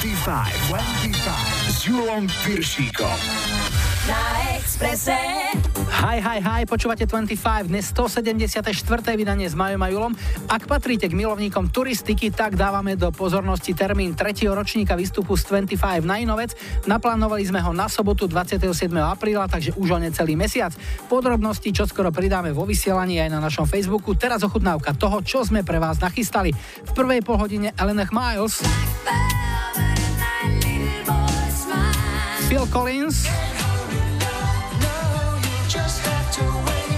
25, 25 s Julom Piršíkom. Na Exprese. Hi, hi, hi, počúvate 25, dnes 174. vydanie s Majom a Julom. Ak patríte k milovníkom turistiky, tak dávame do pozornosti termín 3. ročníka výstupu z 25 na Inovec. Naplánovali sme ho na sobotu 27. apríla, takže už o necelý mesiac. Podrobnosti čo skoro pridáme vo vysielaní aj na našom Facebooku. Teraz ochutnávka toho, čo sme pre vás nachystali. V prvej polhodine Elena Miles, Phil Collins,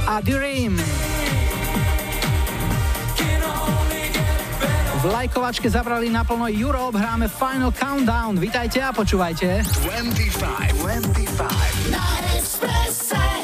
a Dream. V lajkovačke zabrali naplno Europe, hráme Final Countdown. Vítajte a počúvajte. 25, 25.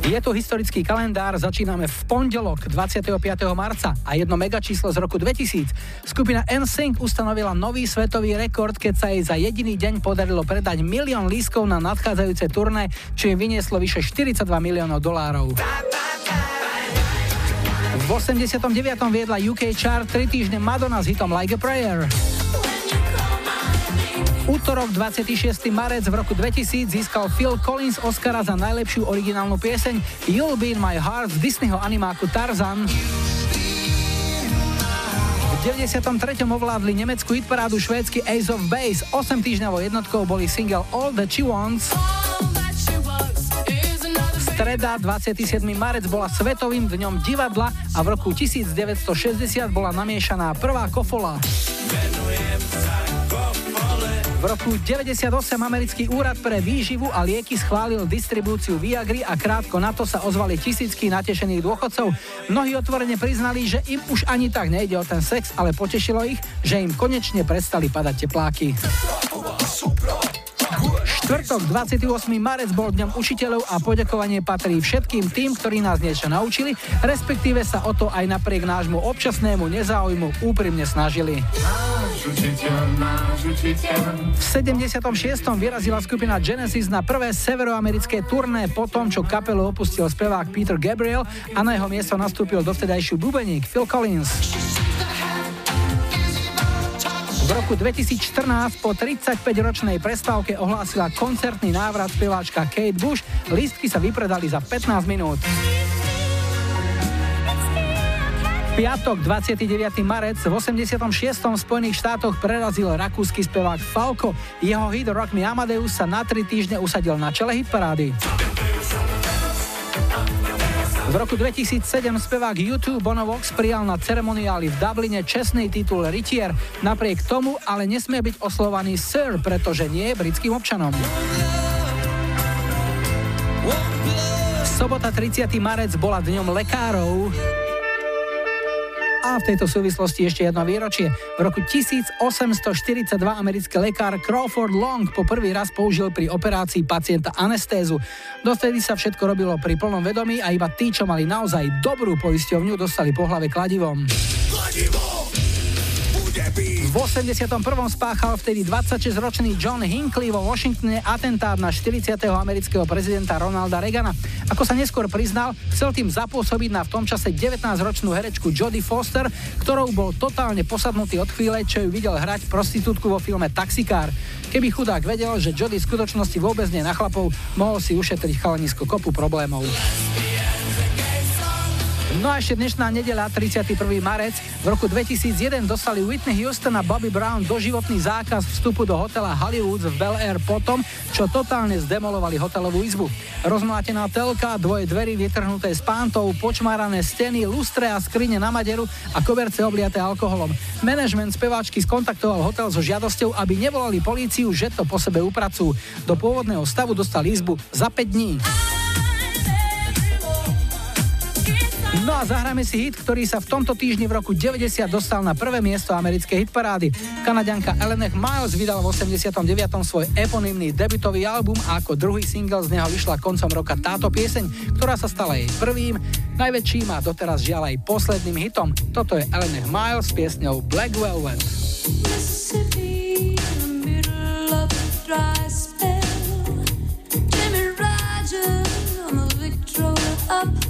Je tu historický kalendár, začíname v pondelok 25. marca a jedno megačíslo z roku 2000. Skupina NSYNC ustanovila nový svetový rekord, keď sa jej za jediný deň podarilo predať milión lískov na nadchádzajúce turné, čo im vynieslo vyše 42 miliónov dolárov. V 89. viedla UK chart 3 týždne Madonna s hitom Like a Prayer. Útorok 26. marec v roku 2000 získal Phil Collins Oscara za najlepšiu originálnu pieseň You'll Be in My Heart z Disneyho animáku Tarzan. V 93. ovládli nemeckú hitparádu švédsky Ace of Base. 8 týždňovou jednotkou boli single All That She Wants. Streda 27. marec bola svetovým dňom divadla a v roku 1960 bola namiešaná prvá kofola. V roku 98 americký úrad pre výživu a lieky schválil distribúciu Viagry a krátko na to sa ozvali tisícky natešených dôchodcov. Mnohí otvorene priznali, že im už ani tak nejde o ten sex, ale potešilo ich, že im konečne prestali padať tepláky. Štvrtok 28. marec bol dňom učiteľov a poďakovanie patrí všetkým tým, ktorí nás niečo naučili, respektíve sa o to aj napriek nášmu občasnému nezáujmu úprimne snažili. V 76. vyrazila skupina Genesis na prvé severoamerické turné po tom, čo kapelu opustil spevák Peter Gabriel a na jeho miesto nastúpil dovtedajší bubeník Phil Collins. V roku 2014 po 35-ročnej prestávke ohlásila koncertný návrat speváčka Kate Bush. Lístky sa vypredali za 15 minút. piatok 29. marec v 86. v Spojených štátoch prerazil rakúsky spevák Falco. Jeho hit Rock Me Amadeus sa na tri týždne usadil na čele hitparády. V roku 2007 spevák YouTube Bono Vox prijal na ceremoniáli v Dubline čestný titul Rytier. Napriek tomu ale nesmie byť oslovaný Sir, pretože nie je britským občanom. Sobota 30. marec bola dňom lekárov. A v tejto súvislosti ešte jedno výročie. V roku 1842 americký lekár Crawford Long po prvý raz použil pri operácii pacienta anestézu. Dovtedy sa všetko robilo pri plnom vedomí a iba tí, čo mali naozaj dobrú poisťovňu, dostali po hlave kladivom. V 81. spáchal vtedy 26-ročný John Hinckley vo Washingtone atentát na 40. amerického prezidenta Ronalda Reagana. Ako sa neskôr priznal, chcel tým zapôsobiť na v tom čase 19-ročnú herečku Jodie Foster, ktorou bol totálne posadnutý od chvíle, čo ju videl hrať prostitútku vo filme Taxikár. Keby chudák vedel, že Jodie v skutočnosti vôbec nie na chlapov, mohol si ušetriť chalanisko kopu problémov. No a ešte dnešná nedela, 31. marec. V roku 2001 dostali Whitney Houston a Bobby Brown doživotný zákaz vstupu do hotela Hollywood v Bel Air potom, čo totálne zdemolovali hotelovú izbu. Rozmlátená telka, dvoje dverí vytrhnuté z pántov, počmárané steny, lustre a skrine na maderu a koberce obliaté alkoholom. Management speváčky skontaktoval hotel so žiadosťou, aby nevolali políciu, že to po sebe upracujú. Do pôvodného stavu dostali izbu za 5 dní. No a zahráme si hit, ktorý sa v tomto týždni v roku 90 dostal na prvé miesto americkej hitparády. Kanadianka Eleanor Miles vydala v 89. svoj eponymný debutový album a ako druhý single z neho vyšla koncom roka táto pieseň, ktorá sa stala jej prvým, najväčším a doteraz žiaľ aj posledným hitom. Toto je Eleanor Miles s piesňou Black Velvet. Up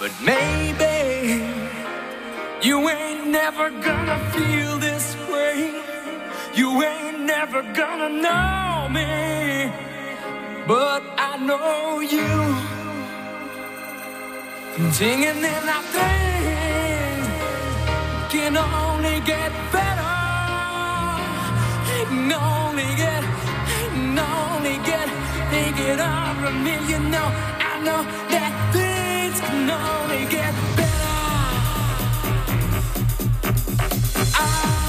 But maybe you ain't never gonna feel this way. You ain't never gonna know me. But I know you. Singing in our things can only get better. Can only get, can only get, take it from me. You know, I know that can only get better. I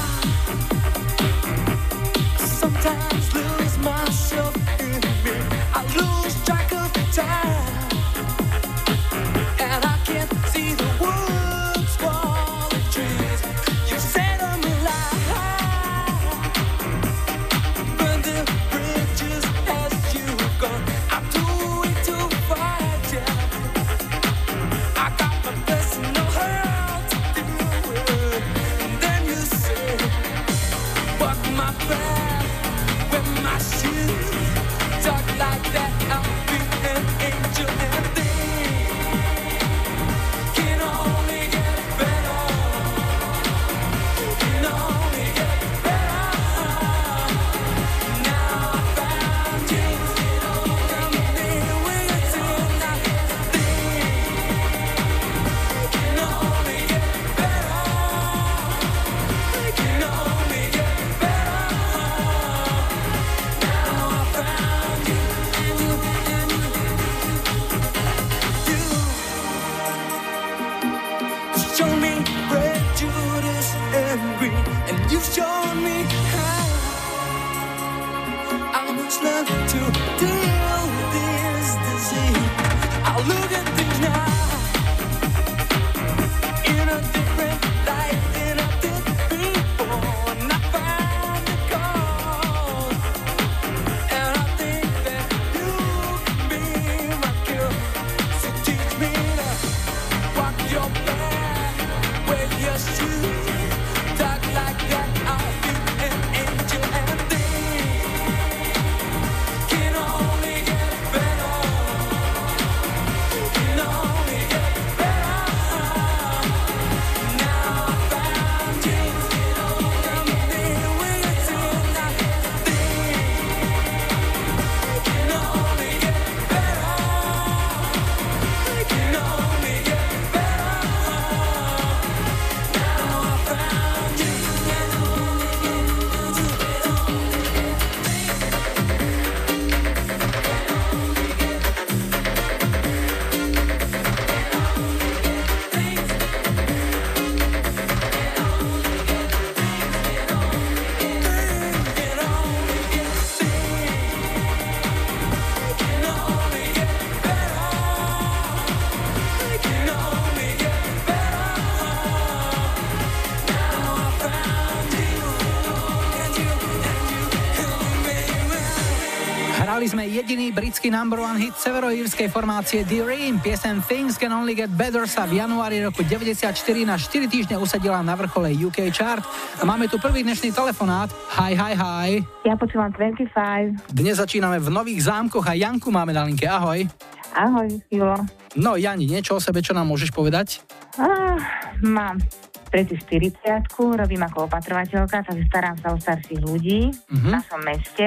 Hrali sme jediný britský number one hit severoírskej formácie The Ream. Piesen Things Can Only Get Better sa v januári roku 94 na 4 týždne usadila na vrchole UK chart. A máme tu prvý dnešný telefonát. Hi, hi, hi. Ja počúvam 25. Dnes začíname v Nových zámkoch a Janku máme na linke. Ahoj. Ahoj, Julo. No Jani, niečo o sebe, čo nám môžeš povedať? Ah, mám preci 40 robím ako opatrovateľka, takže starám sa o starších ľudí Mhm. v našom meste.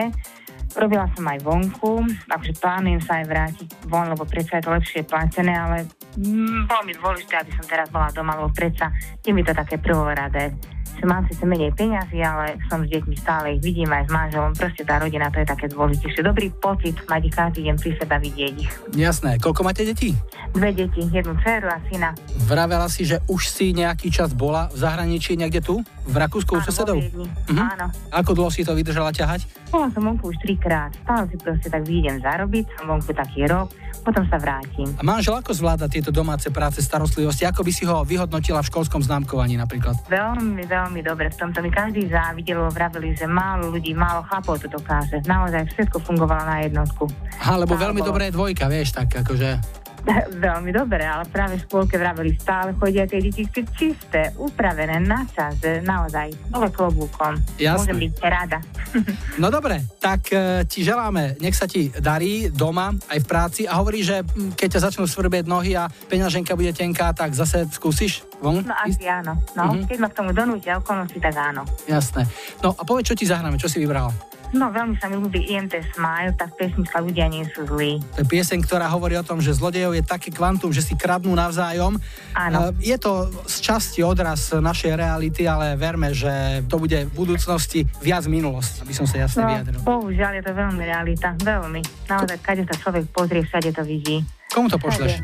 Robila som aj vonku, takže plánujem sa aj vrátiť von, lebo predsa je to lepšie platené, ale mm, bolo mi dôležité, aby som teraz bola doma, lebo predsa je mi to také prvoradé. Že mám síce menej peňazí, ale som s deťmi stále ich vidím aj s manželom. Proste tá rodina to je také dôležitejšie. Dobrý pocit mať ich každý deň pri seba vidieť ich. Jasné. Koľko máte detí? Dve deti, jednu dceru a syna. Vravela si, že už si nejaký čas bola v zahraničí niekde tu? V Rakúsku u susedov? Mhm. Áno. Ako dlho si to vydržala ťahať? Bola som vonku už trikrát. Stále si proste tak vyjdem zarobiť. Som vonku taký rok. Potom sa vrátim. A manžel ako zvláda tieto domáce práce, starostlivosti? Ako by si ho vyhodnotila v školskom známkovaní napríklad? Veľmi, veľmi dobre. V tomto mi každý závidel, vraveli, že málo ľudí, málo chlapov to dokáže. Naozaj všetko fungovalo na jednotku. Aha, lebo Áno. veľmi dobré dvojka, vieš, tak akože... Veľmi dobre, ale práve v škôlke vraveli stále chodia tie detičky čisté, upravené na čas, že naozaj dole klobúkom. Jasné. Môžem byť rada. No dobre, tak e, ti želáme, nech sa ti darí doma, aj v práci a hovorí, že mm, keď ťa začnú svrbieť nohy a peňaženka bude tenká, tak zase skúsiš von? No asi áno. No, Mhm. keď ma k tomu donútia okolnosti, tak áno. Jasné. No a povedz, čo ti zahráme, čo si vybrala? No veľmi sa mi ľúbi IMT Smile, tá pesnička Ľudia nie sú zlí. To je pieseň, ktorá hovorí o tom, že zlodejov je také kvantum, že si kradnú navzájom. Áno. E, Je to z časti odraz našej reality, ale verme, že to bude v budúcnosti viac minulosť, aby som sa jasne No, vyjadril. bohužiaľ je to veľmi realita, veľmi. Naozaj, kade sa človek pozrie, všade to vidí. Komu to pošleš?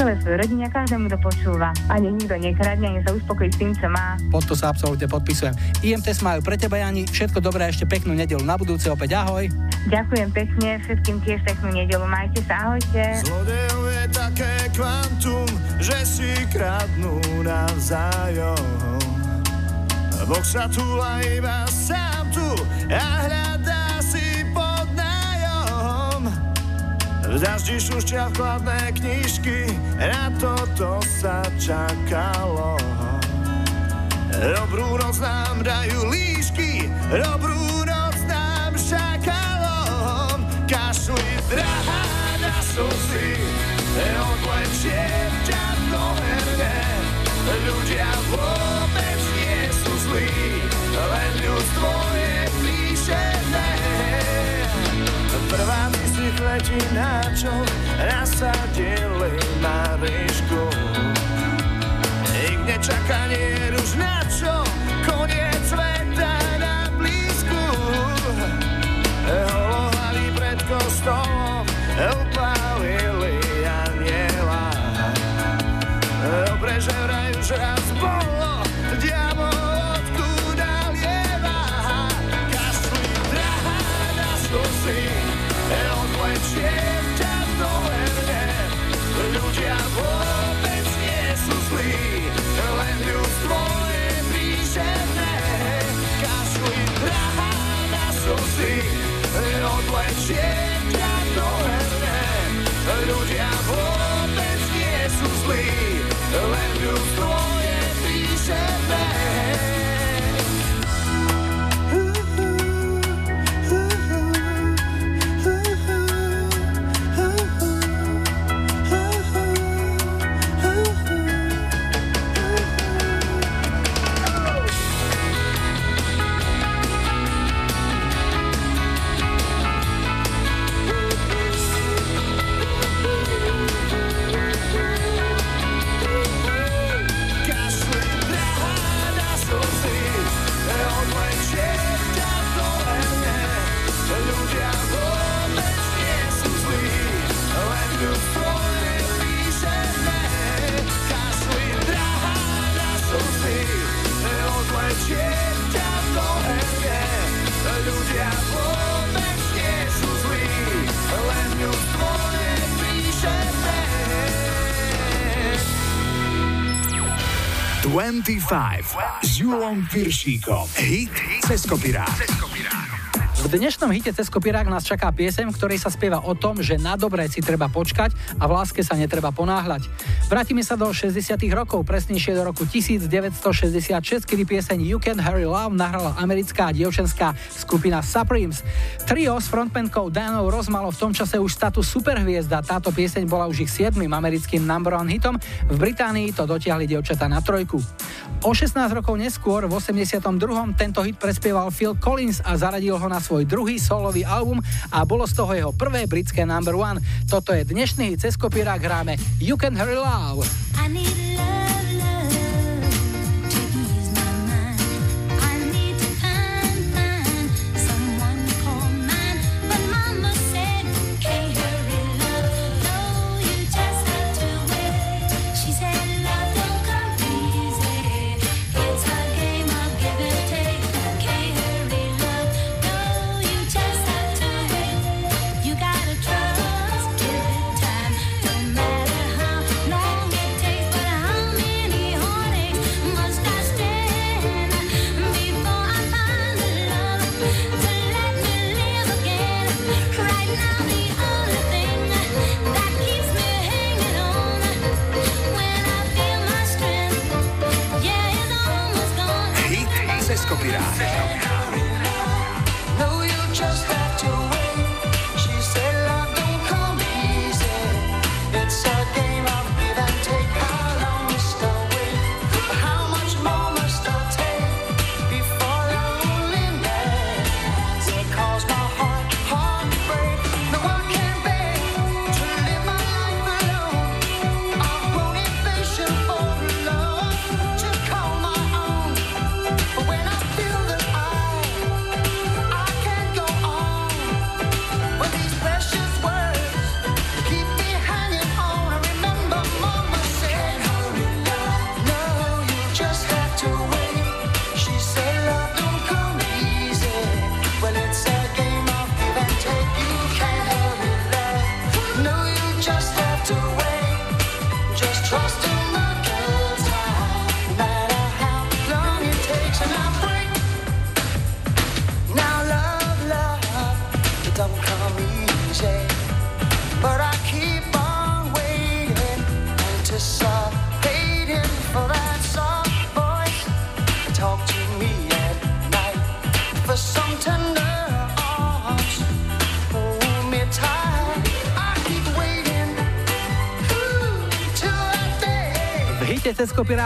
Celé svojej rodine a každému, kto počúva. Ani nikto nekradne, ani sa uspokojí s tým, čo má. Pod to sa absolútne podpisujem. IMT majú pre teba, Jani, všetko dobré, ešte peknú nedelu na budúce, opäť ahoj. Ďakujem pekne, všetkým tiež peknú nedelu. Majte sa, ahojte. Zlodejov je také kvantum, že si kradnú navzájom. Boh sa túla iba sám tu a hľadá daždi šušťa vkladné knižky, na toto sa čakalo. Dobrú noc nám dajú líšky, dobrú noc nám šakalom. Kašli drahá na slzy, odlečie ťa do herne. Ľudia vôbec nie sú zlí, len ľudstvo je Čo nasadili Marišku. Ik nečakanie už na čo, koniec sveta na blízku. Holohali pred kostolom, upálili aniela. Dobre, že vraj už raz 25 s Julom Piršíkom. Hit cez kopirát. V dnešnom hite cez kopirák nás čaká piesem, ktorej sa spieva o tom, že na dobré si treba počkať a v láske sa netreba ponáhľať. Vrátime sa do 60 rokov, presnejšie do roku 1966, kedy pieseň You Can Hurry Love nahrala americká dievčenská skupina Supremes. Trio s frontmankou Danou Ross malo v tom čase už status superhviezda. Táto pieseň bola už ich 7. americkým number one hitom. V Británii to dotiahli dievčatá na trojku. O 16 rokov neskôr, v 82. tento hit prespieval Phil Collins a zaradil ho na svoj druhý solový album a bolo z toho jeho prvé britské number one. Toto je dnešný hit cez kopírák, hráme You Can Hurry Love. I need love, love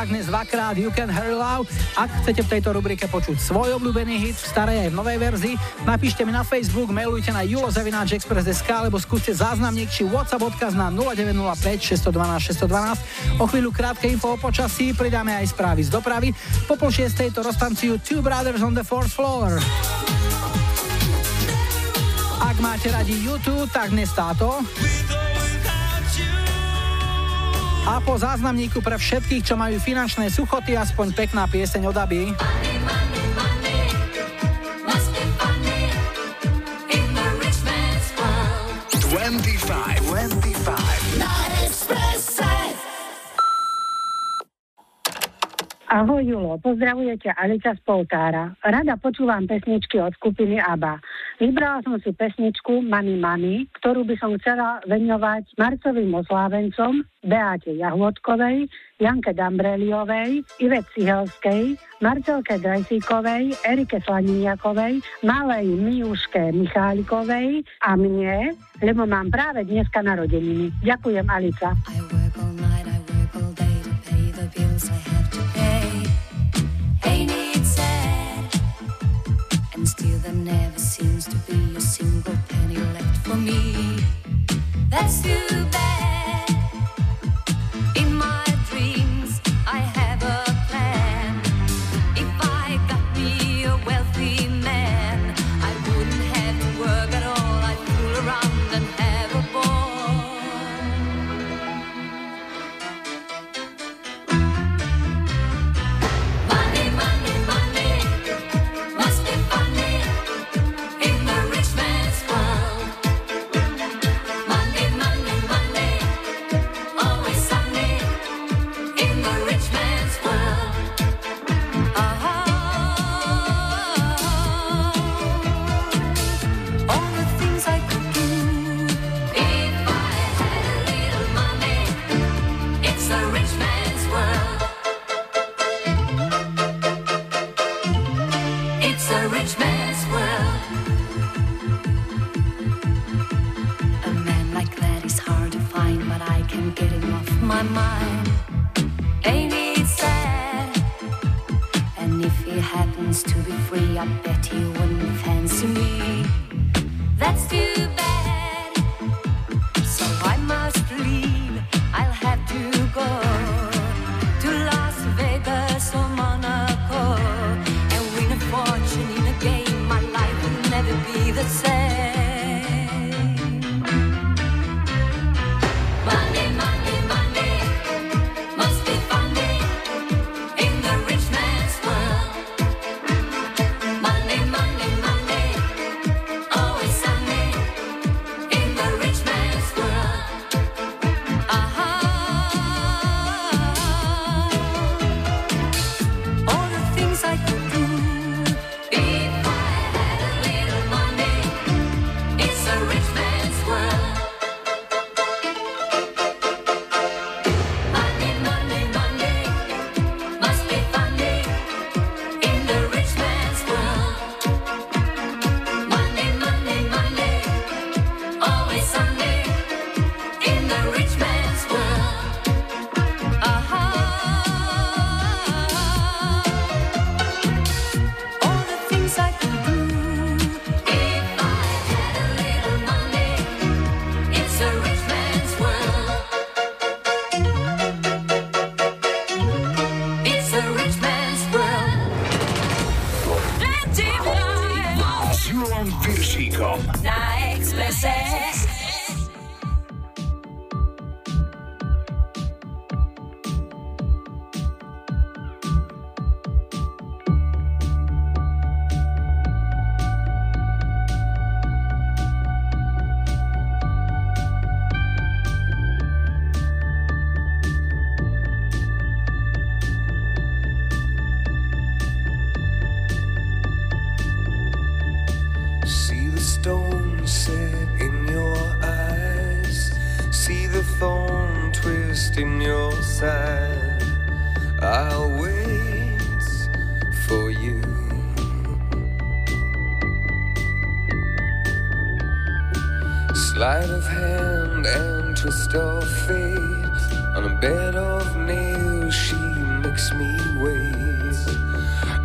kopirák dnes dvakrát You Can Hurry Love. Ak chcete v tejto rubrike počuť svoj obľúbený hit v starej aj v novej verzii, napíšte mi na Facebook, mailujte na julozavináčexpress.sk alebo skúste záznamník či WhatsApp odkaz na 0905 612 612. O chvíľu krátke info o počasí, pridáme aj správy z dopravy. Po pol šiestej to roztancujú Two Brothers on the Fourth Floor. Ak máte radi YouTube, tak dnes táto. A po záznamníku pre všetkých, čo majú finančné suchoty, aspoň pekná pieseň od Aby. Must be funny in the rich man's world. 25, 25. Na Expresse. Ahoj Julo, pozdravujete Alica z Poltára. Rada počúvam pesničky od skupiny ABBA. Vybrala som si pesničku Mami Mami, ktorú by som chcela venovať marcovým oslávencom Beáte Jahvodkovej, Janke Dambreliovej, Ivet Cihelskej, Marcelke Drajsíkovej, Erike Slaniniakovej, malej Miuške Michálikovej a mne, lebo mám práve dneska narodeniny. Ďakujem Alica. I work all night, seems to be a single penny left for me. That's too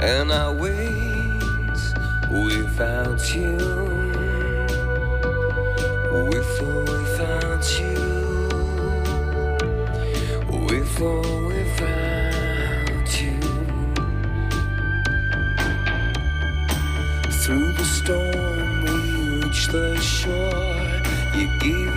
And I wait without you? With or without you? With or without you? Through the storm, we reach the shore. You give.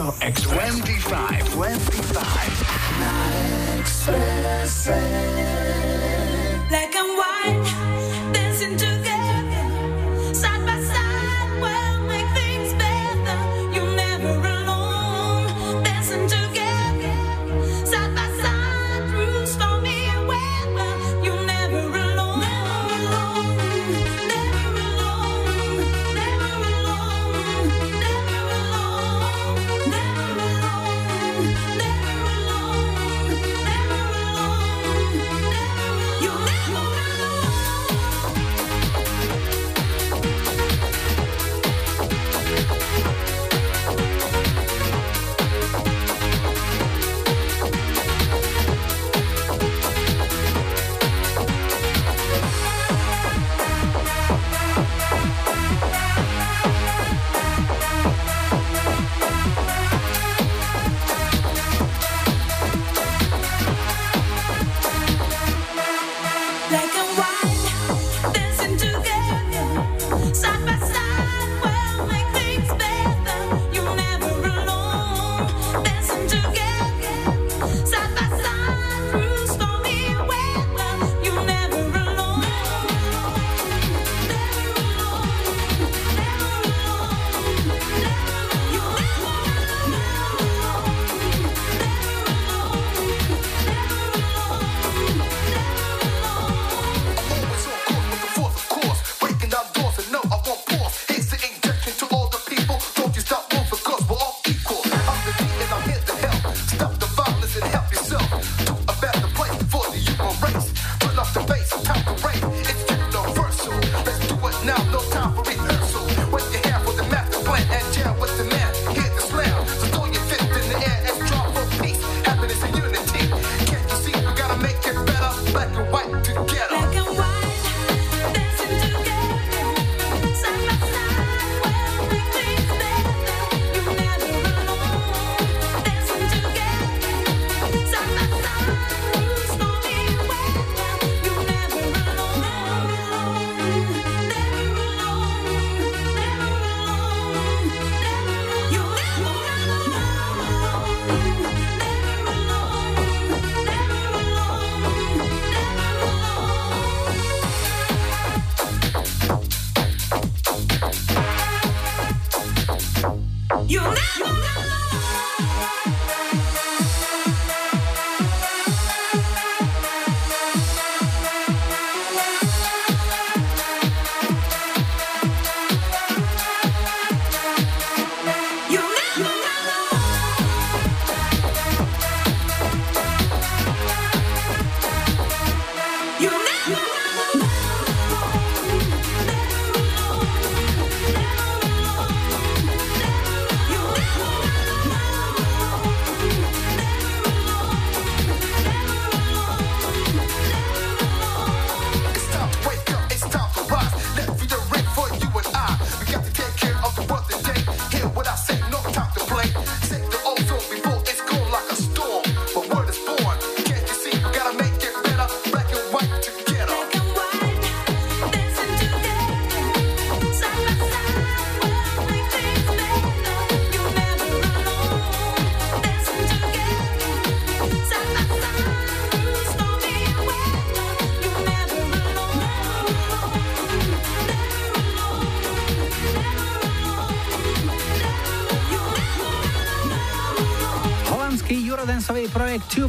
Radio X25. 25. 25.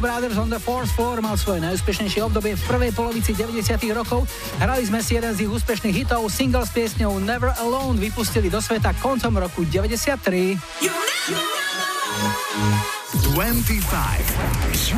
Brothers on the Force Floor mal svoje najúspešnejšie obdobie v prvej polovici 90. rokov. Hrali sme si jeden z ich úspešných hitov, single s piesňou Never Alone vypustili do sveta koncom roku 93. 25 s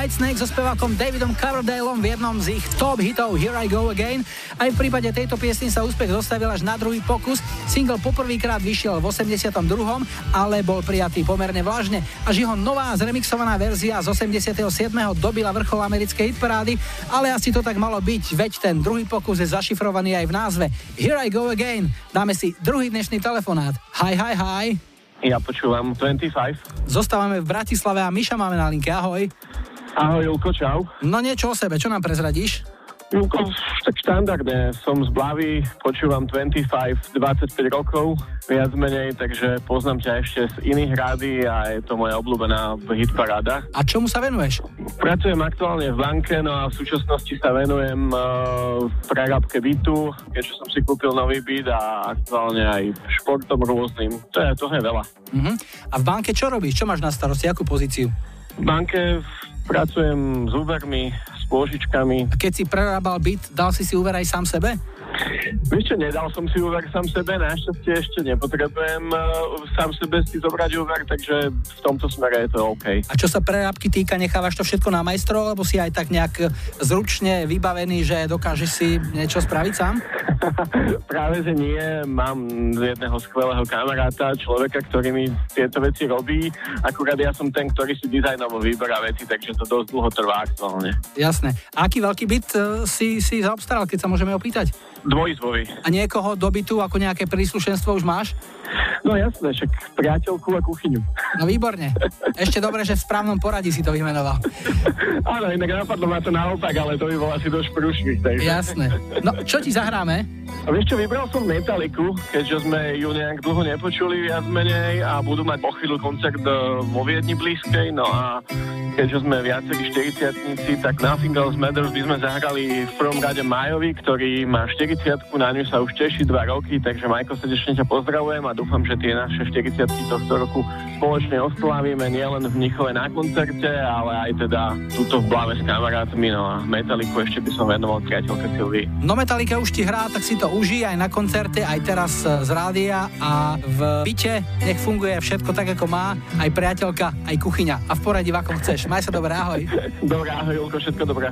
Whitesnake so spevákom Davidom Coverdaleom v jednom z ich top hitov Here I Go Again. Aj v prípade tejto piesny sa úspech dostavil až na druhý pokus. Single poprvýkrát vyšiel v 82., ale bol prijatý pomerne vlažne. Až jeho nová zremixovaná verzia z 87. dobila vrchol americkej hitparády, ale asi to tak malo byť, veď ten druhý pokus je zašifrovaný aj v názve. Here I Go Again. Dáme si druhý dnešný telefonát. Hi, hi, hi. Ja počúvam 25. Zostávame v Bratislave a Miša máme na linke. Ahoj. Ahoj, Julko, čau. No niečo o sebe, čo nám prezradíš? Julko, tak štandardne. Som z Blavy, počúvam 25, 25 rokov, viac menej, takže poznám ťa ešte z iných rády a je to moja obľúbená hitparáda. A čomu sa venuješ? Pracujem aktuálne v banke, no a v súčasnosti sa venujem uh, prerábke bytu, keďže som si kúpil nový byt a aktuálne aj športom rôznym. To je, to je veľa. Uh-huh. A v banke čo robíš? Čo máš na starosti? Akú pozíciu? V banke pracujem s úvermi, s pôžičkami. Keď si prerábal byt, dal si si úver aj sám sebe? Vieš čo, nedal som si úver sám sebe, našťastie ešte nepotrebujem uh, sám sebe si zobrať úver, takže v tomto smere je to OK. A čo sa prerábky týka, nechávaš to všetko na majstrov, alebo si aj tak nejak zručne vybavený, že dokážeš si niečo spraviť sám? Práve, že nie. Mám jedného skvelého kamaráta, človeka, ktorý mi tieto veci robí. Akurát ja som ten, ktorý si dizajnovo vyberá veci, takže to dosť dlho trvá aktuálne. Jasné. A aký veľký byt e, si, si zaobstaral, keď sa môžeme opýtať? Dvojizbový. A niekoho do bytu ako nejaké príslušenstvo už máš? No jasné, však priateľku a kuchyňu. No výborne. Ešte dobre, že v správnom poradí si to vymenoval. Áno, inak napadlo ma to naopak, ale to by bol asi dosť prúšvih. Takže. Jasné. No, čo ti zahráme? A vieš čo, vybral som Metaliku, keďže sme ju nejak dlho nepočuli viac menej a budú mať po chvíľu koncert e, vo Viedni blízkej, no a keďže sme viacerí 40 tak Nothing Else Matters by sme zahrali v prvom rade Majovi, ktorý má 40 na ňu sa už teší 2 roky, takže Majko, srdečne ťa pozdravujem a dúfam, že tie naše 40 tohto roku spoločne oslávime nielen v Mnichove na koncerte, ale aj teda túto v Blave s kamarátmi, no a Metaliku ešte by som venoval priateľke Silvii. No Metallica už ti hrá, tak si to uží aj na koncerte, aj teraz e, z rádia a v byte nech funguje všetko tak, ako má, aj priateľka, aj kuchyňa a v poradí, v akom chceš. Maj sa dobré, ahoj. Dobré, ahoj, Julko, všetko dobré.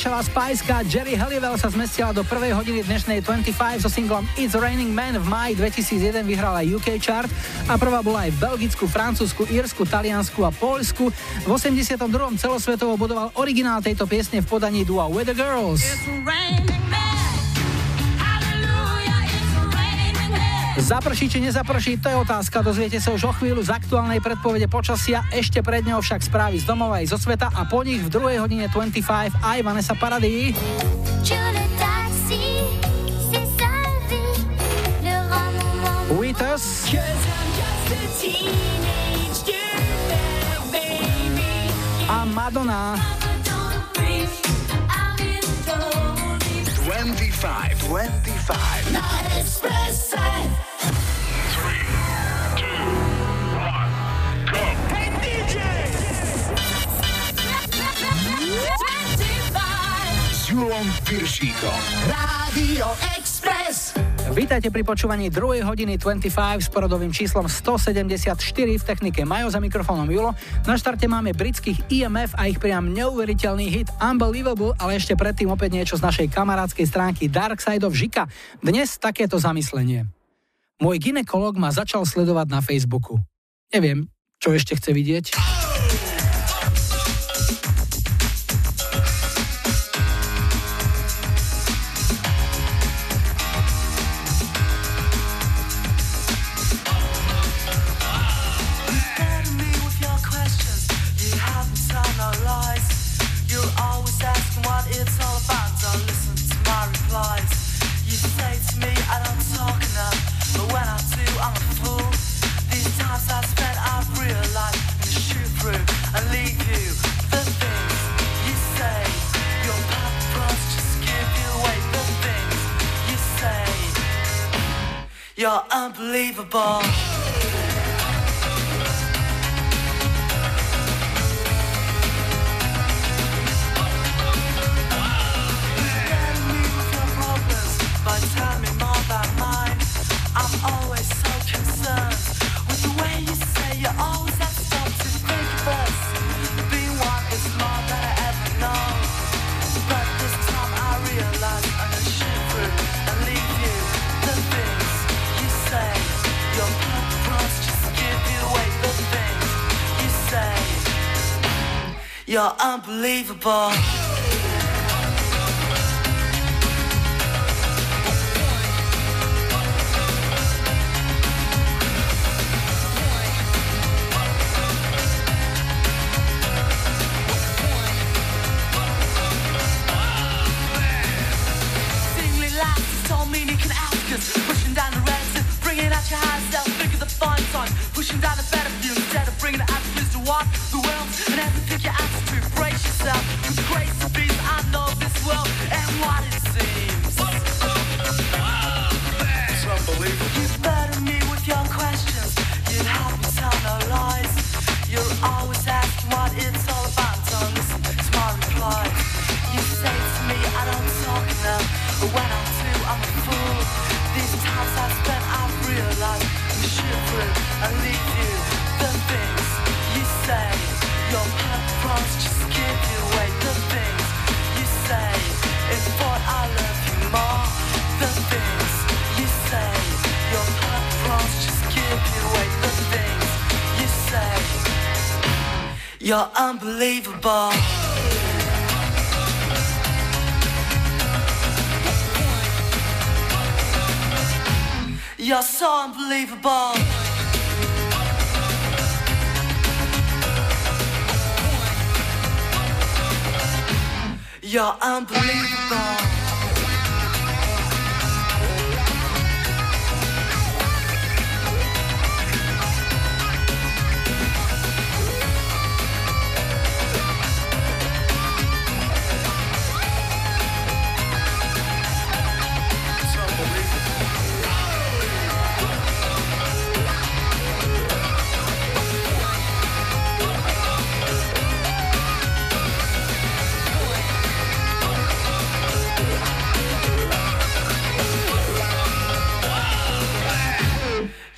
Ríšavá spajska Jerry Halliwell sa zmestila do prvej hodiny dnešnej 25 so singlom It's Raining Man v máji 2001 vyhrala UK chart a prvá bola aj v Belgicku, Francúzsku, Írsku, Taliansku a Poľsku. V 82. celosvetovo budoval originál tejto piesne v podaní dua Weather Girls. Zaprší či nezaprší, to je otázka. Dozviete sa už o chvíľu z aktuálnej predpovede počasia, ešte pred ňou však správy z domova aj zo sveta a po nich v druhej hodine 25 aj Vanessa Paradis. Piršíkom. Rádio Express. Vítajte pri počúvaní 2. hodiny 25 s porodovým číslom 174 v technike Majo za mikrofónom Julo. Na štarte máme britských IMF a ich priam neuveriteľný hit Unbelievable, ale ešte predtým opäť niečo z našej kamarádskej stránky Dark Side of Žika. Dnes takéto zamyslenie. Môj ginekolog ma začal sledovať na Facebooku. Neviem, čo ešte chce vidieť.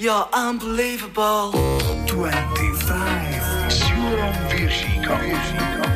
You're unbelievable. 25 s Julom Piršíkom. Iba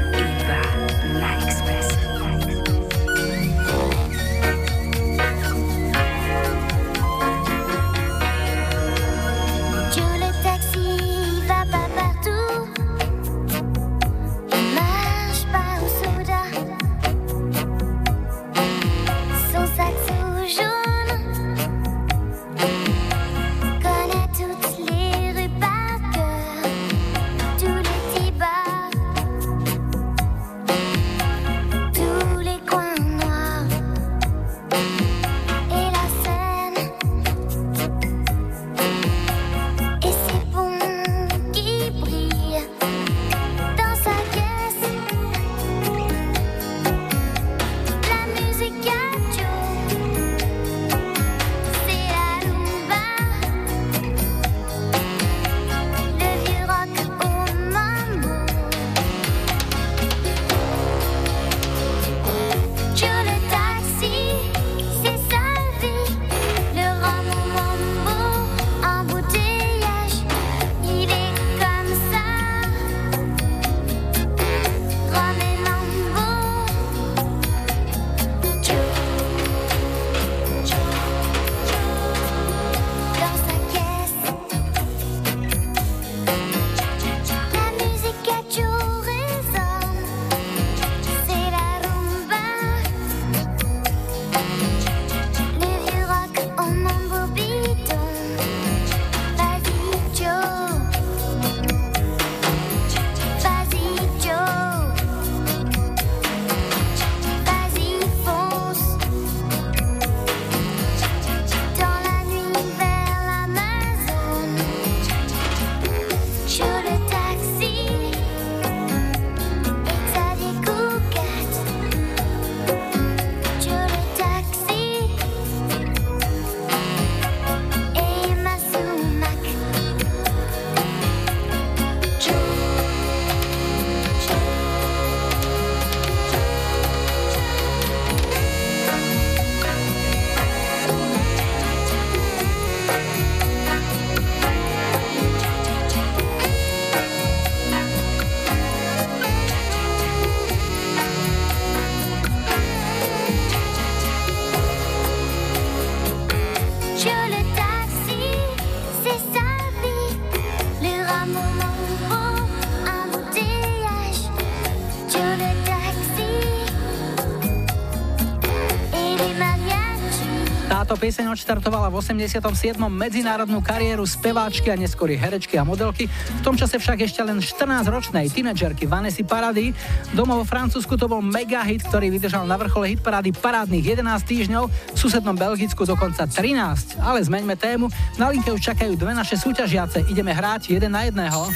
odštartovala v 87. medzinárodnú kariéru speváčky a neskôr i herečky a modelky. V tom čase však ešte len 14-ročnej tínedžerky Vanessy Paradis. Doma vo Francúzsku to bol mega hit, ktorý vydržal na vrchole hitparády parádnych 11 týždňov, v susednom Belgicku dokonca 13. Ale zmeňme tému, na linke už čakajú dve naše súťažiace. Ideme hrať jeden na jedného.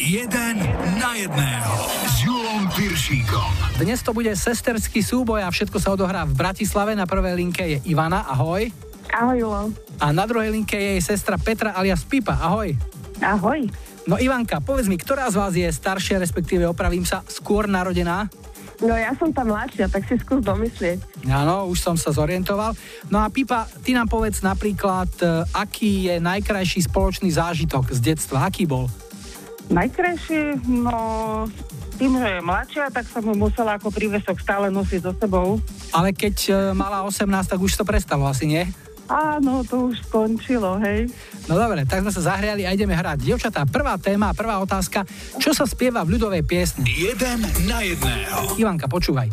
Jeden na jedného s Julom Piršíkom. Dnes to bude sesterský súboj a všetko sa odohrá v Bratislave. Na prvej linke je Ivana, ahoj. Ahoj, Julo. A na druhej linke je jej sestra Petra alias Pipa, ahoj. Ahoj. No Ivanka, povedz mi, ktorá z vás je staršia, respektíve opravím sa, skôr narodená? No ja som tam mladšia, tak si skús domyslieť. Áno, už som sa zorientoval. No a Pipa, ty nám povedz napríklad, e, aký je najkrajší spoločný zážitok z detstva, aký bol? Najkrajší, no tým, že je mladšia, tak som mu musela ako prívesok stále nosiť so sebou. Ale keď e, mala 18, tak už to prestalo asi, nie? Áno, to už skončilo, hej. No dobre, tak sme sa zahriali a ideme hrať. Dievčatá, prvá téma, prvá otázka. Čo sa spieva v ľudovej piesni? Jeden na jedného. Ivanka, počúvaj.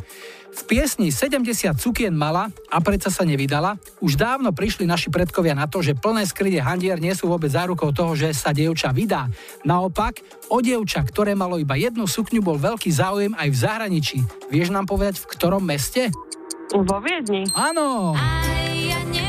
V piesni 70 cukien mala a predsa sa nevydala, už dávno prišli naši predkovia na to, že plné skryde handier nie sú vôbec zárukou toho, že sa dievča vydá. Naopak, o dievča, ktoré malo iba jednu sukňu, bol veľký záujem aj v zahraničí. Vieš nám povedať, v ktorom meste? Vo Viedni. Áno. Ja nemám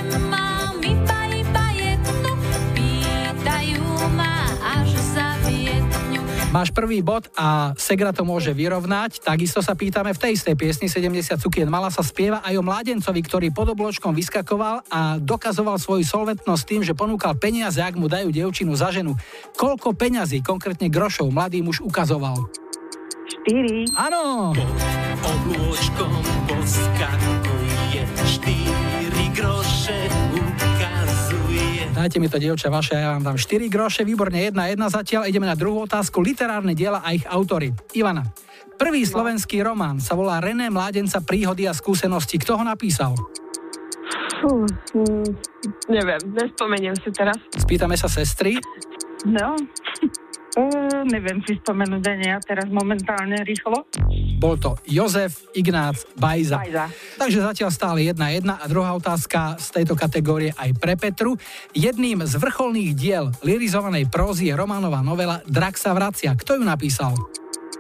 Máš prvý bod a Segra to môže vyrovnať. Takisto sa pýtame v tej istej piesni 70 cukien mala sa spieva aj o mládencovi, ktorý pod obločkom vyskakoval a dokazoval svoju solventnosť tým, že ponúkal peniaze, ak mu dajú dievčinu za ženu. Koľko peňazí, konkrétne grošov, mladý muž ukazoval? 4. Áno. Oblôčkom poskakuje, štyri groše ukazuje. Dajte mi to, dievča, vaše, ja vám dám 4 groše, výborne, jedna, jedna zatiaľ. Ideme na druhú otázku, literárne diela a ich autory. Ivana, prvý slovenský román sa volá René Mládenca, príhody a skúsenosti. Kto ho napísal? Fú, hm, neviem, nespomeniem si teraz. Spýtame sa sestry. No, uh, neviem si spomenúť ani ja teraz momentálne rýchlo. Bol to Jozef Ignác Bajza. Bajza. Takže zatiaľ stále jedna jedna a druhá otázka z tejto kategórie aj pre Petru. Jedným z vrcholných diel lirizovanej prózy je románová novela Drak sa vracia. Kto ju napísal?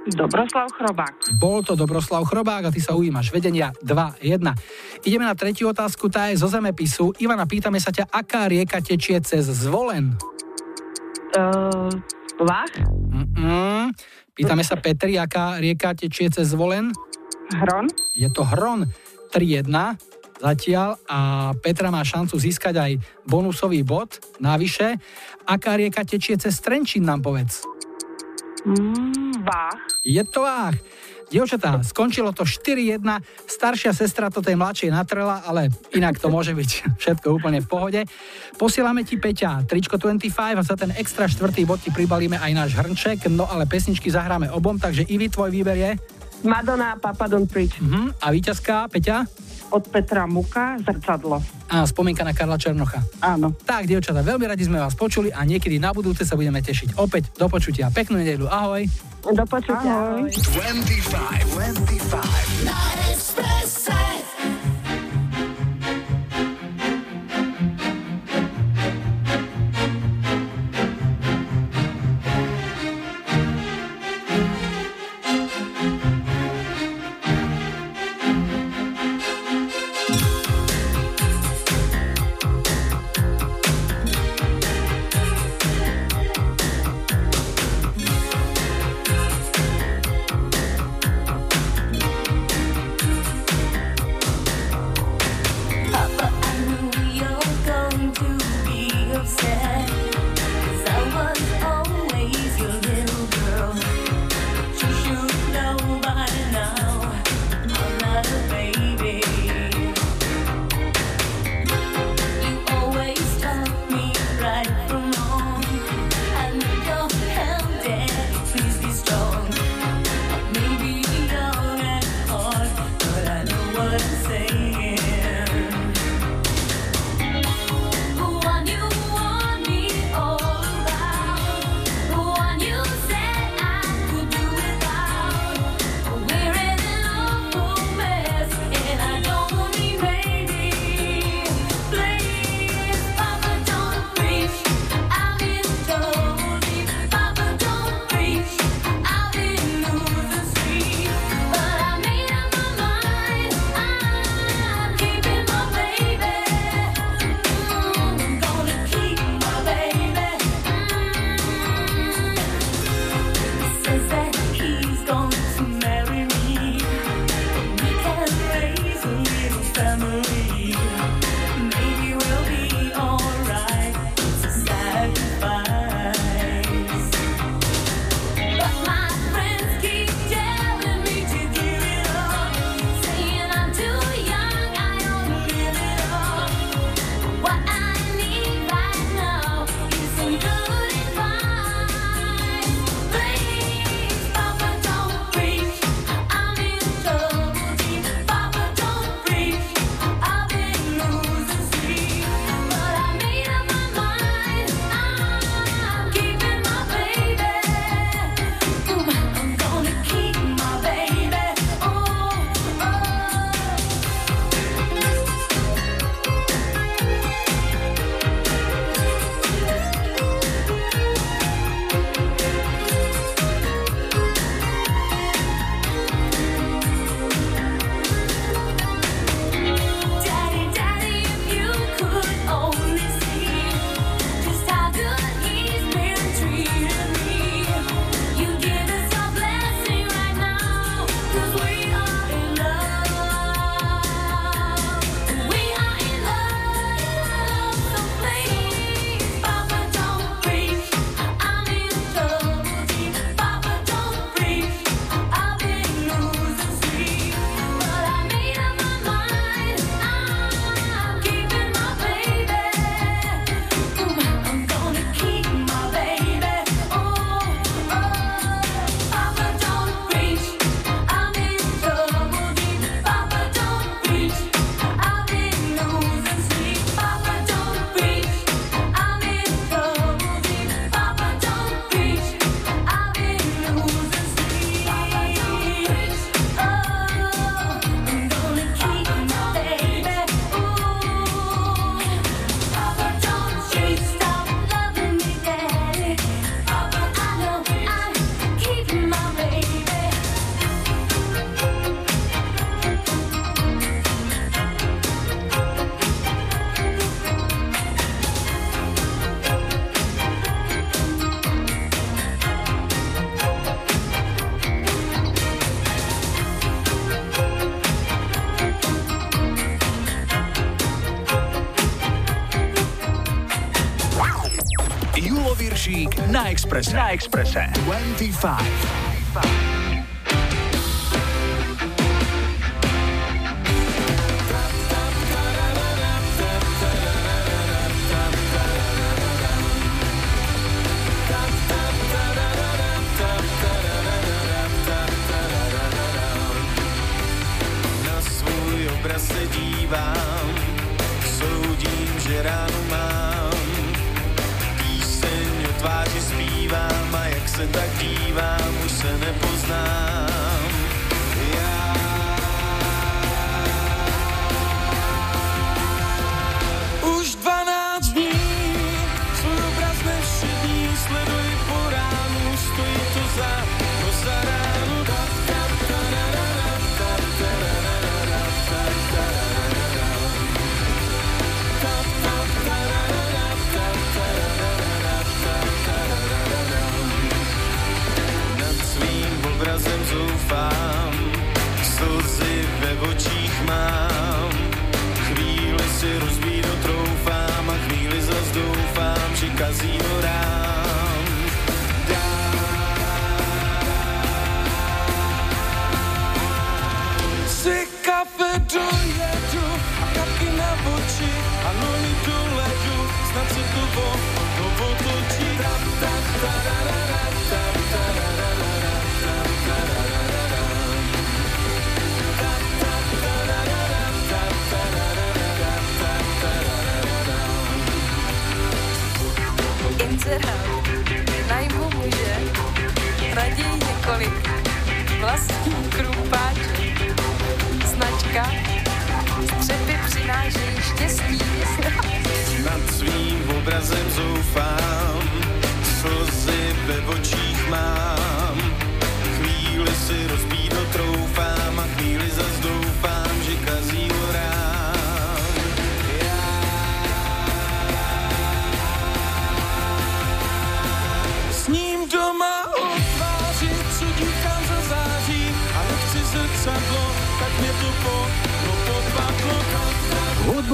Dobroslav Chrobák. Bol to Dobroslav Chrobák a ty sa ujímaš vedenia 2-1. Ideme na tretiu otázku, tá je zo zemepisu. Ivana, pýtame sa ťa, aká rieka tečie cez Zvolen? Uh, Vach? Mm-mm. Pýtame sa Petri, aká rieka tečie cez Zvolen? Hron? Je to Hron 3-1 zatiaľ a Petra má šancu získať aj bonusový bod navyše. Aká rieka tečie cez Trenčín, nám povedz? Mm. Je to Vách. Dievčatá, skončilo to 4-1, staršia sestra to tej mladšej natrela, ale inak to môže byť všetko úplne v pohode. Posielame ti Peťa, tričko 25 a za ten extra štvrtý bod ti pribalíme aj náš hrnček, no ale pesničky zahráme obom, takže Ivi, tvoj výber je? Madonna, Papa Don't Preach. Uh-huh. A víťazka, Peťa? Od Petra Muka, Zrcadlo. A spomienka na Karla Černocha. Áno. Tak, dievčatá, veľmi radi sme vás počuli a niekedy na budúce sa budeme tešiť. Opäť do počutia. Peknú nedelu. Ahoj. Do počutia. Ahoj. 25, 25. Exprese.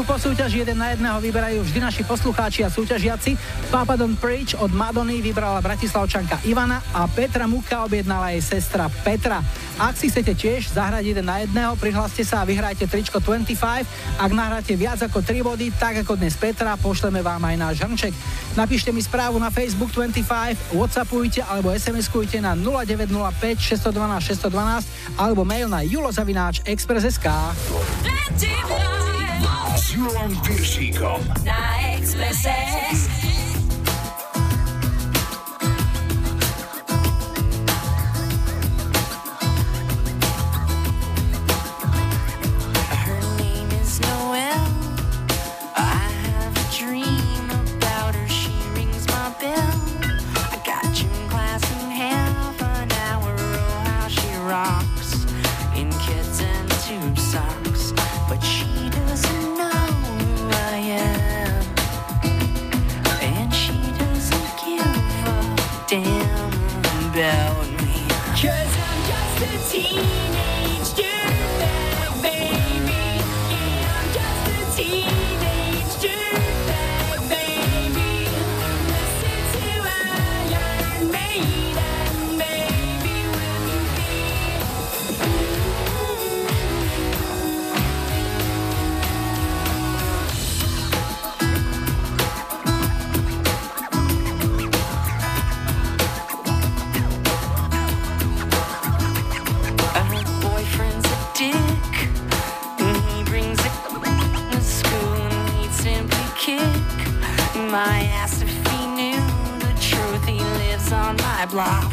Muziku po súťaži jeden na jedného vyberajú vždy naši poslucháči a súťažiaci. Papa Don't Preach od Madony vybrala bratislavčanka Ivana a Petra Muka objednala jej sestra Petra. Ak si chcete tiež zahrať jeden na jedného, prihláste sa a vyhrajte tričko 25. Ak nahráte viac ako 3 body, tak ako dnes Petra, pošleme vám aj náš hrnček. Napíšte mi správu na Facebook 25, Whatsappujte alebo SMS-kujte na 0905 612 612 alebo mail na julozavináč express.sk. 25. Julom Viršíkom. Na Exprese. blah.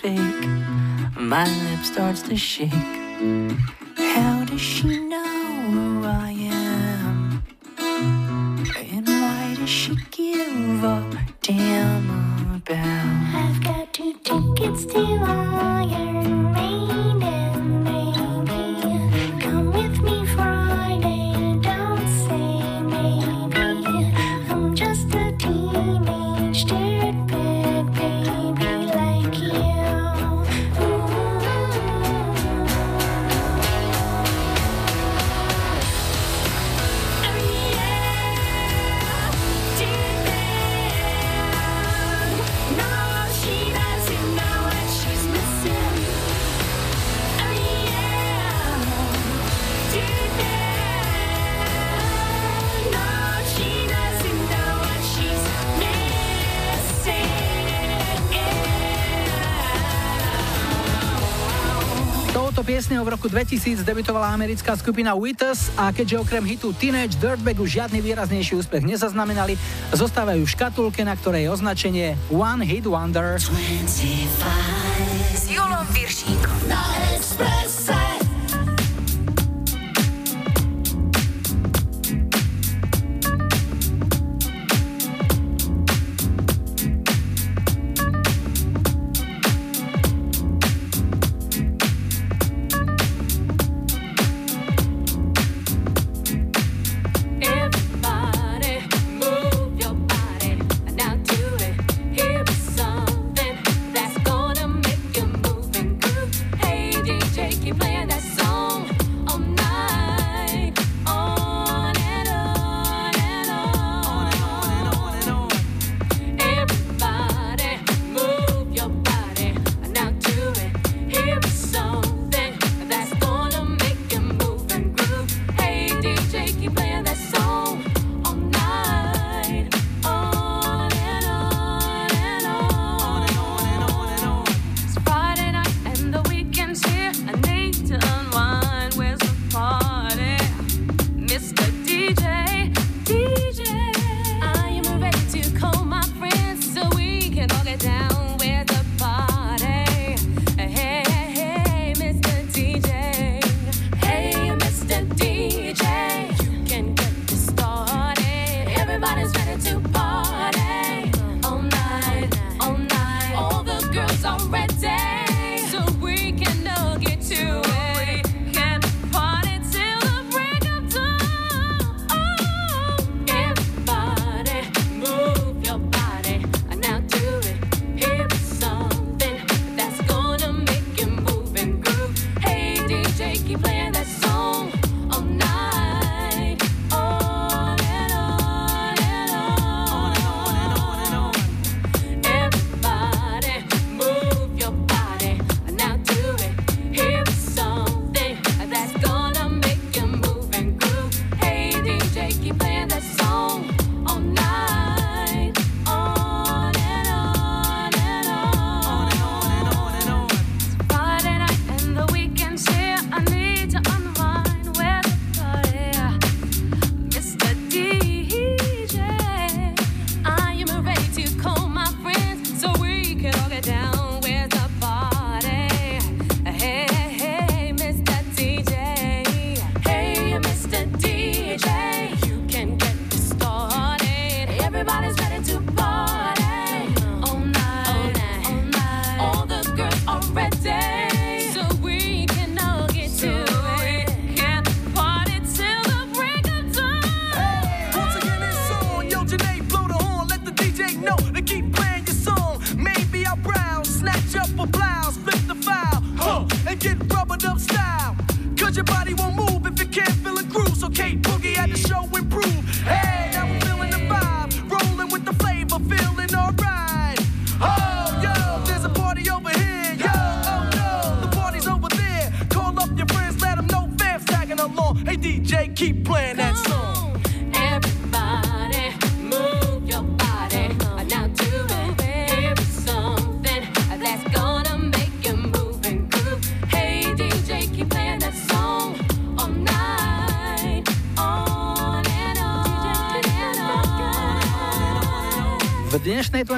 fake. My lip starts to shake. How does she know who I am? And why does she give a damn about? I've got two tickets to 2000 debutovala americká skupina Withers a keďže okrem hitu Teenage Dirtbagu žiadny výraznejší úspech nezaznamenali, zostávajú v škatulke, na ktorej je označenie One Hit Wonder. 25.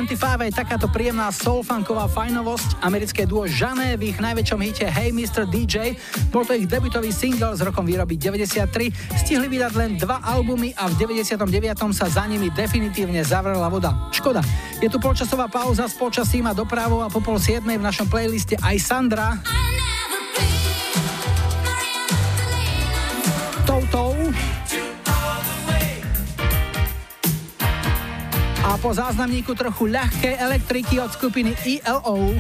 25 je takáto príjemná soulfunková fajnovosť. Americké duo Žané v ich najväčšom hite Hey Mr. DJ. Bol to ich debutový single s rokom výroby 93. Stihli vydať len dva albumy a v 99. sa za nimi definitívne zavrela voda. Škoda. Je tu polčasová pauza s počasím a dopravou a po pol 7 v našom playliste aj Sandra. po záznamníku trochu ľahkej elektriky od skupiny ELO.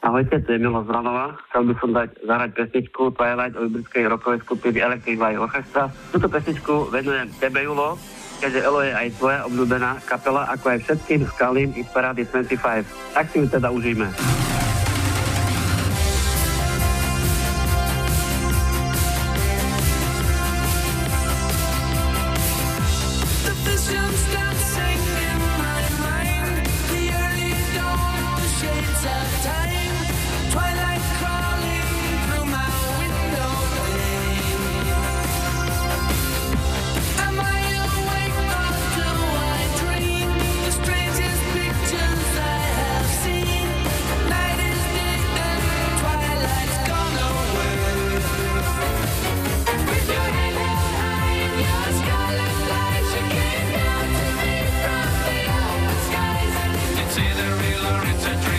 Ahojte, tu je Milo Zranova. Chcel by som dať zahrať pesničku Twilight od britskej rokovej skupiny Electric Light Orchestra. Túto pesničku venujem tebe, Julo, keďže Elo je aj tvoja obľúbená kapela, ako aj všetkým skalím i parády 25. Tak si ju teda užíme. Taylor, it's a dream.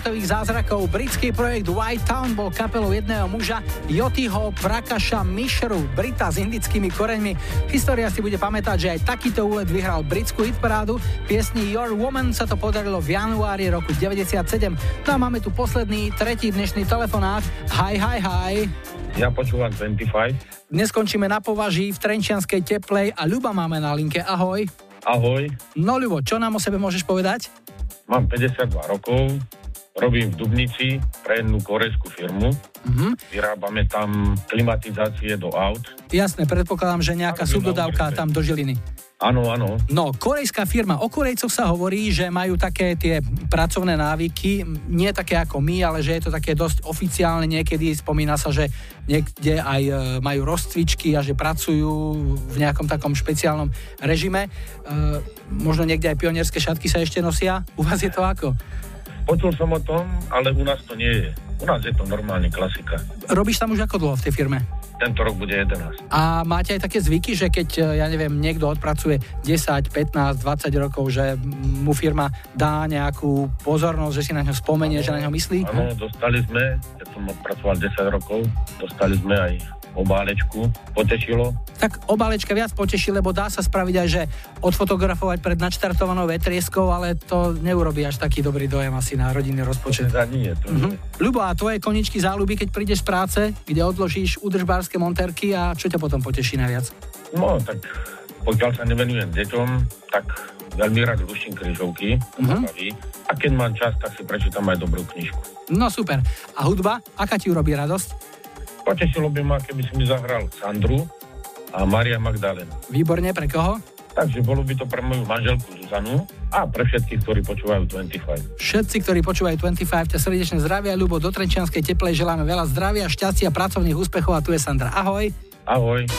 Jednohitových zázrakov. Britský projekt White Town bol kapelou jedného muža, Yotiho Prakasha Mishru, Brita s indickými koreňmi. História si bude pamätať, že aj takýto úlet vyhral britskú hitparádu. Piesni Your Woman sa to podarilo v januári roku 97. No a máme tu posledný, tretí dnešný telefonát. Hi, hi, hi. Ja počúvam 25. Dnes skončíme na považí v Trenčianskej teplej a Ľuba máme na linke. Ahoj. Ahoj, No Ľubo, čo nám o sebe môžeš povedať? mám 52 rokov, robím v Dubnici pre jednu korejskú firmu. Mhm. Vyrábame tam klimatizácie do aut. Jasné, predpokladám, že nejaká subdodávka tam do Žiliny. Áno, áno. No, korejská firma. O Korejcoch sa hovorí, že majú také tie pracovné návyky, nie také ako my, ale že je to také dosť oficiálne niekedy. Spomína sa, že niekde aj e, majú rozcvičky a že pracujú v nejakom takom špeciálnom režime. E, možno niekde aj pionierské šatky sa ešte nosia. U vás je to ako? Počul som o tom, ale u nás to nie je. U nás je to normálne klasika. Robíš tam už ako dlho v tej firme? Tento rok bude 11. A máte aj také zvyky, že keď, e, ja neviem, niekto odpracuje 10, 15, 20 rokov, že mu firma dá nejakú pozornosť, že si na ňo spomenie, že na ňo myslí? Áno, dostali sme, keď som odpracoval 10 rokov, dostali sme aj obálečku, potešilo. Tak obálečka viac poteší, lebo dá sa spraviť aj, že odfotografovať pred nadštartovanou vetrieskou, ale to neurobí až taký dobrý dojem asi na rodinný rozpočet. Za nie, to Mhm. Ľubo, a tvoje koničky záľuby, keď prídeš z práce, kde odložíš udržbárske monterky a čo ťa potom poteší najviac? No, tak pokiaľ sa nevenujem deťom, tak veľmi rád ruším križovky, to ma baví. A keď mám čas, tak si prečítam aj dobrú knižku. No super. A hudba, aká ti urobí radosť? Potešilo by ma, keby si mi zahral Sandru a Maria Magdalena. Výborne, pre koho? Takže bolo by to pre moju manželku Zuzanu a pre všetkých, ktorí počúvajú 25. Všetci, ktorí počúvajú 25, ťa srdečne zdravia, Ľubo, do Trenčianskej teplej želáme veľa zdravia, šťastia, pracovných úspechov a tu je Sandra. Ahoj. Ahoj.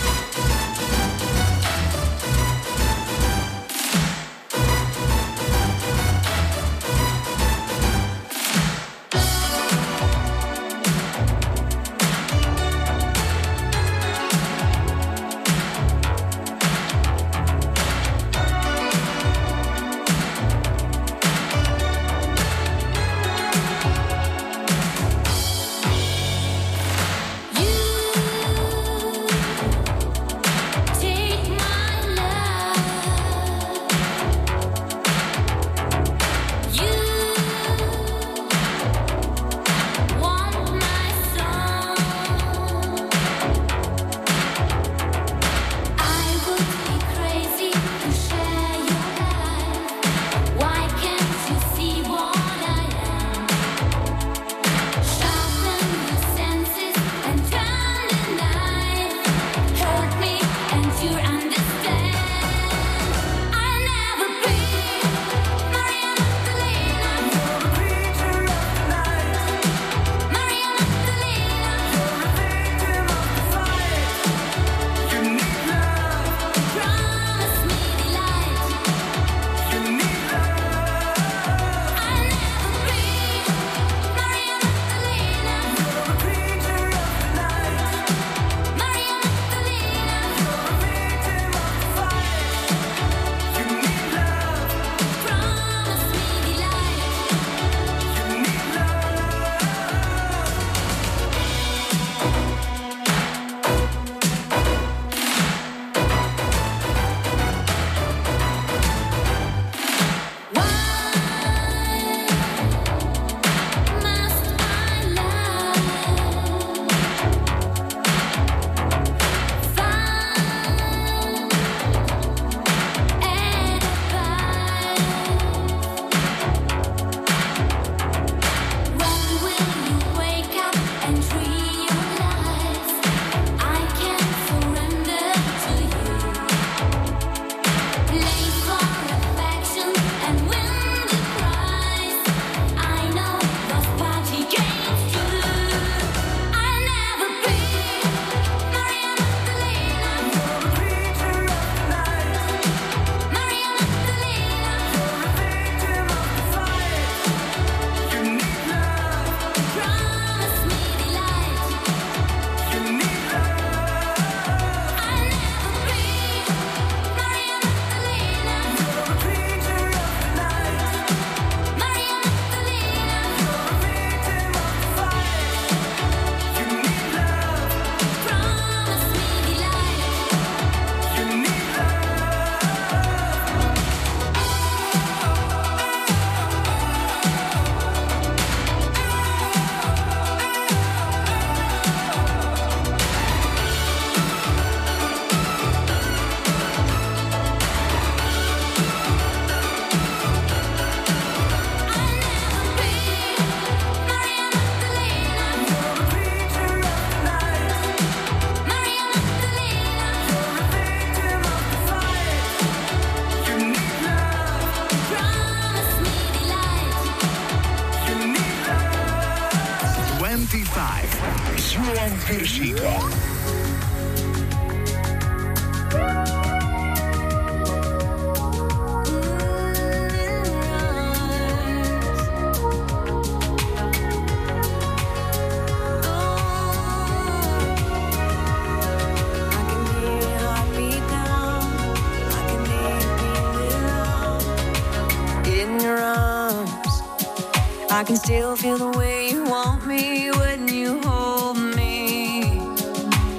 feel the way you want me when you hold me.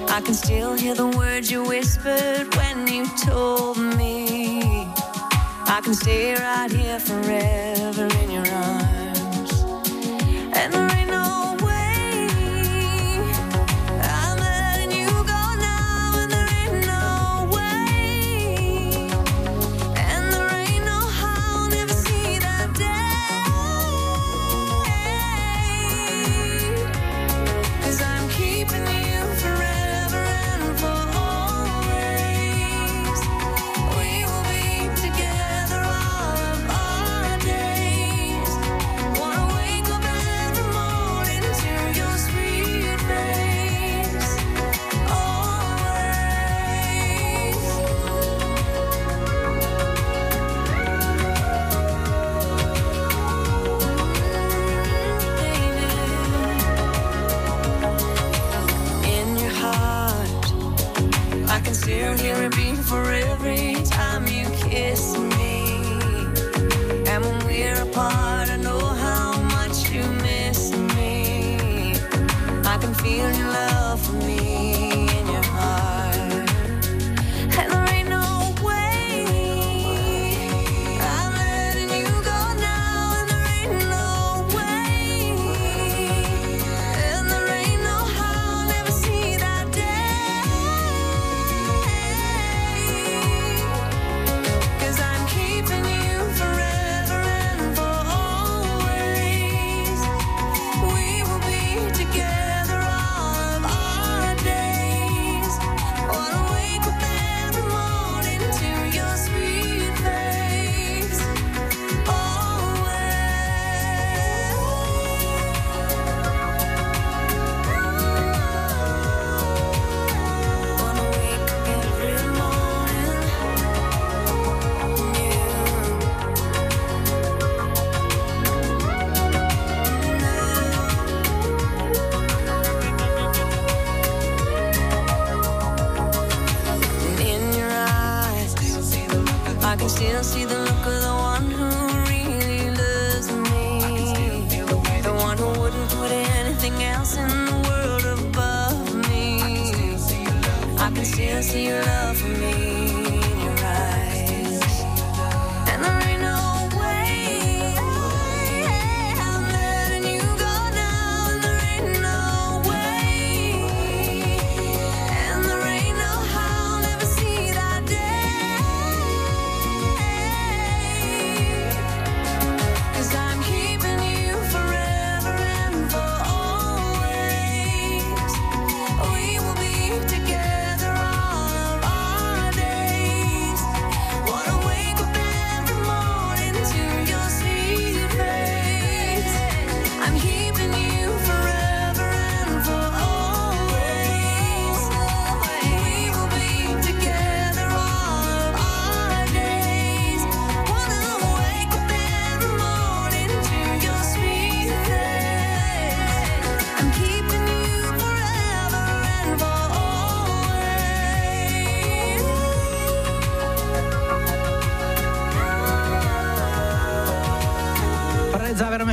I can still hear the words you whispered when you told me. I can stay right here forever.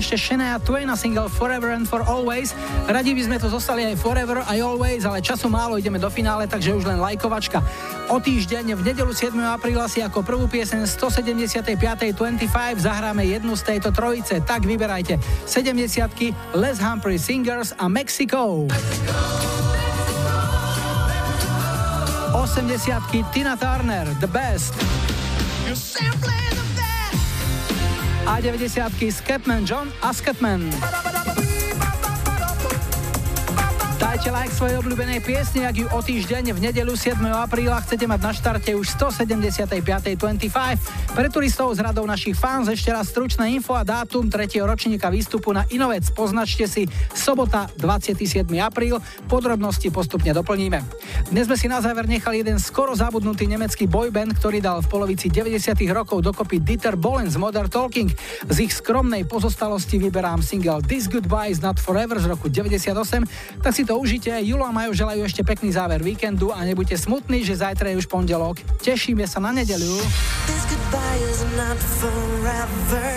ešte Shania Twain na single Forever and For Always. Radi by sme tu zostali aj Forever, aj Always, ale času málo, ideme do finále, takže už len lajkovačka. O týždeň v nedelu 7. apríla si ako prvú piesen 175.25 zahráme jednu z tejto trojice, tak vyberajte 70 Les Humphrey Singers a Mexico. 80 Tina Turner, The Best. 90 Skepman John a Skepman. Dajte like svojej obľúbenej piesni, ak ju o týždeň v nedelu 7. apríla chcete mať na štarte už 175.25. Pre turistov z radou našich fans ešte raz stručné info a dátum 3. ročníka výstupu na Inovec. Poznačte si sobota 27. apríl. Podrobnosti postupne doplníme. Dnes sme si na záver nechali jeden skoro zabudnutý nemecký boyband, ktorý dal v polovici 90. rokov dokopy Dieter Bohlen z Modern Talking. Z ich skromnej pozostalosti vyberám single This Goodbye is Not Forever z roku 98. Tak si to užite, Julo a Majo želajú ešte pekný záver víkendu a nebuďte smutní, že zajtra je už pondelok. Tešíme sa na nedeľu. This goodbye is not forever.